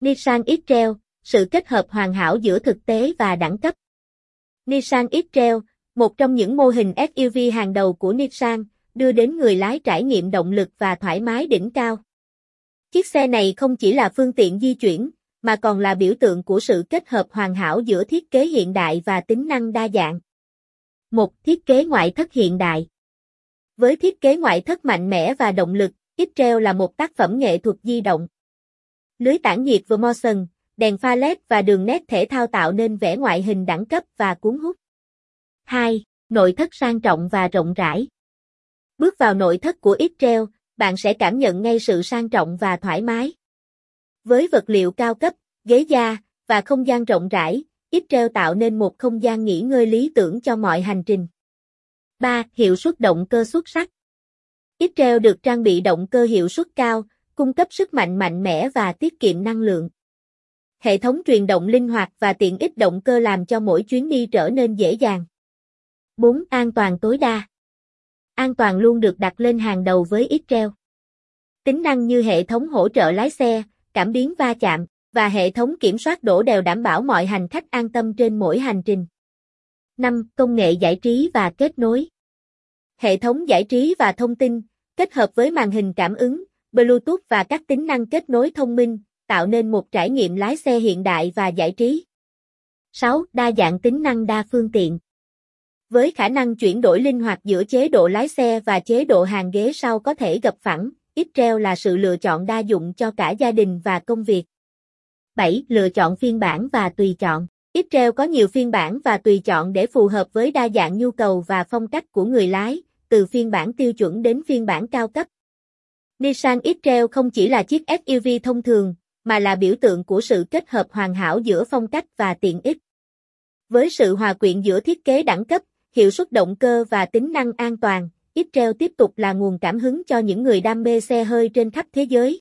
Nissan X-Trail, sự kết hợp hoàn hảo giữa thực tế và đẳng cấp. Nissan X-Trail, một trong những mô hình SUV hàng đầu của Nissan, đưa đến người lái trải nghiệm động lực và thoải mái đỉnh cao. Chiếc xe này không chỉ là phương tiện di chuyển, mà còn là biểu tượng của sự kết hợp hoàn hảo giữa thiết kế hiện đại và tính năng đa dạng. Một thiết kế ngoại thất hiện đại. Với thiết kế ngoại thất mạnh mẽ và động lực, X-Trail là một tác phẩm nghệ thuật di động. Lưới tản nhiệt Vermotion, đèn pha LED và đường nét thể thao tạo nên vẻ ngoại hình đẳng cấp và cuốn hút. 2. Nội thất sang trọng và rộng rãi. Bước vào nội thất của Israel, bạn sẽ cảm nhận ngay sự sang trọng và thoải mái. Với vật liệu cao cấp, ghế da và không gian rộng rãi, Israel tạo nên một không gian nghỉ ngơi lý tưởng cho mọi hành trình. 3. Hiệu suất động cơ xuất sắc. Israel được trang bị động cơ hiệu suất cao, cung cấp sức mạnh mạnh mẽ và tiết kiệm năng lượng. Hệ thống truyền động linh hoạt và tiện ích động cơ làm cho mỗi chuyến đi trở nên dễ dàng. 4. An toàn tối đa. An toàn luôn được đặt lên hàng đầu với ít treo Tính năng như hệ thống hỗ trợ lái xe, cảm biến va chạm và hệ thống kiểm soát đổ đều đảm bảo mọi hành khách an tâm trên mỗi hành trình. 5. Công nghệ giải trí và kết nối. Hệ thống giải trí và thông tin, kết hợp với màn hình cảm ứng, Bluetooth và các tính năng kết nối thông minh, tạo nên một trải nghiệm lái xe hiện đại và giải trí. 6. Đa dạng tính năng đa phương tiện. Với khả năng chuyển đổi linh hoạt giữa chế độ lái xe và chế độ hàng ghế sau có thể gập phẳng, X-Trail là sự lựa chọn đa dụng cho cả gia đình và công việc. 7. Lựa chọn phiên bản và tùy chọn. X-Trail có nhiều phiên bản và tùy chọn để phù hợp với đa dạng nhu cầu và phong cách của người lái, từ phiên bản tiêu chuẩn đến phiên bản cao cấp. Nissan X-Trail không chỉ là chiếc SUV thông thường, mà là biểu tượng của sự kết hợp hoàn hảo giữa phong cách và tiện ích. Với sự hòa quyện giữa thiết kế đẳng cấp, hiệu suất động cơ và tính năng an toàn, X-Trail tiếp tục là nguồn cảm hứng cho những người đam mê xe hơi trên khắp thế giới.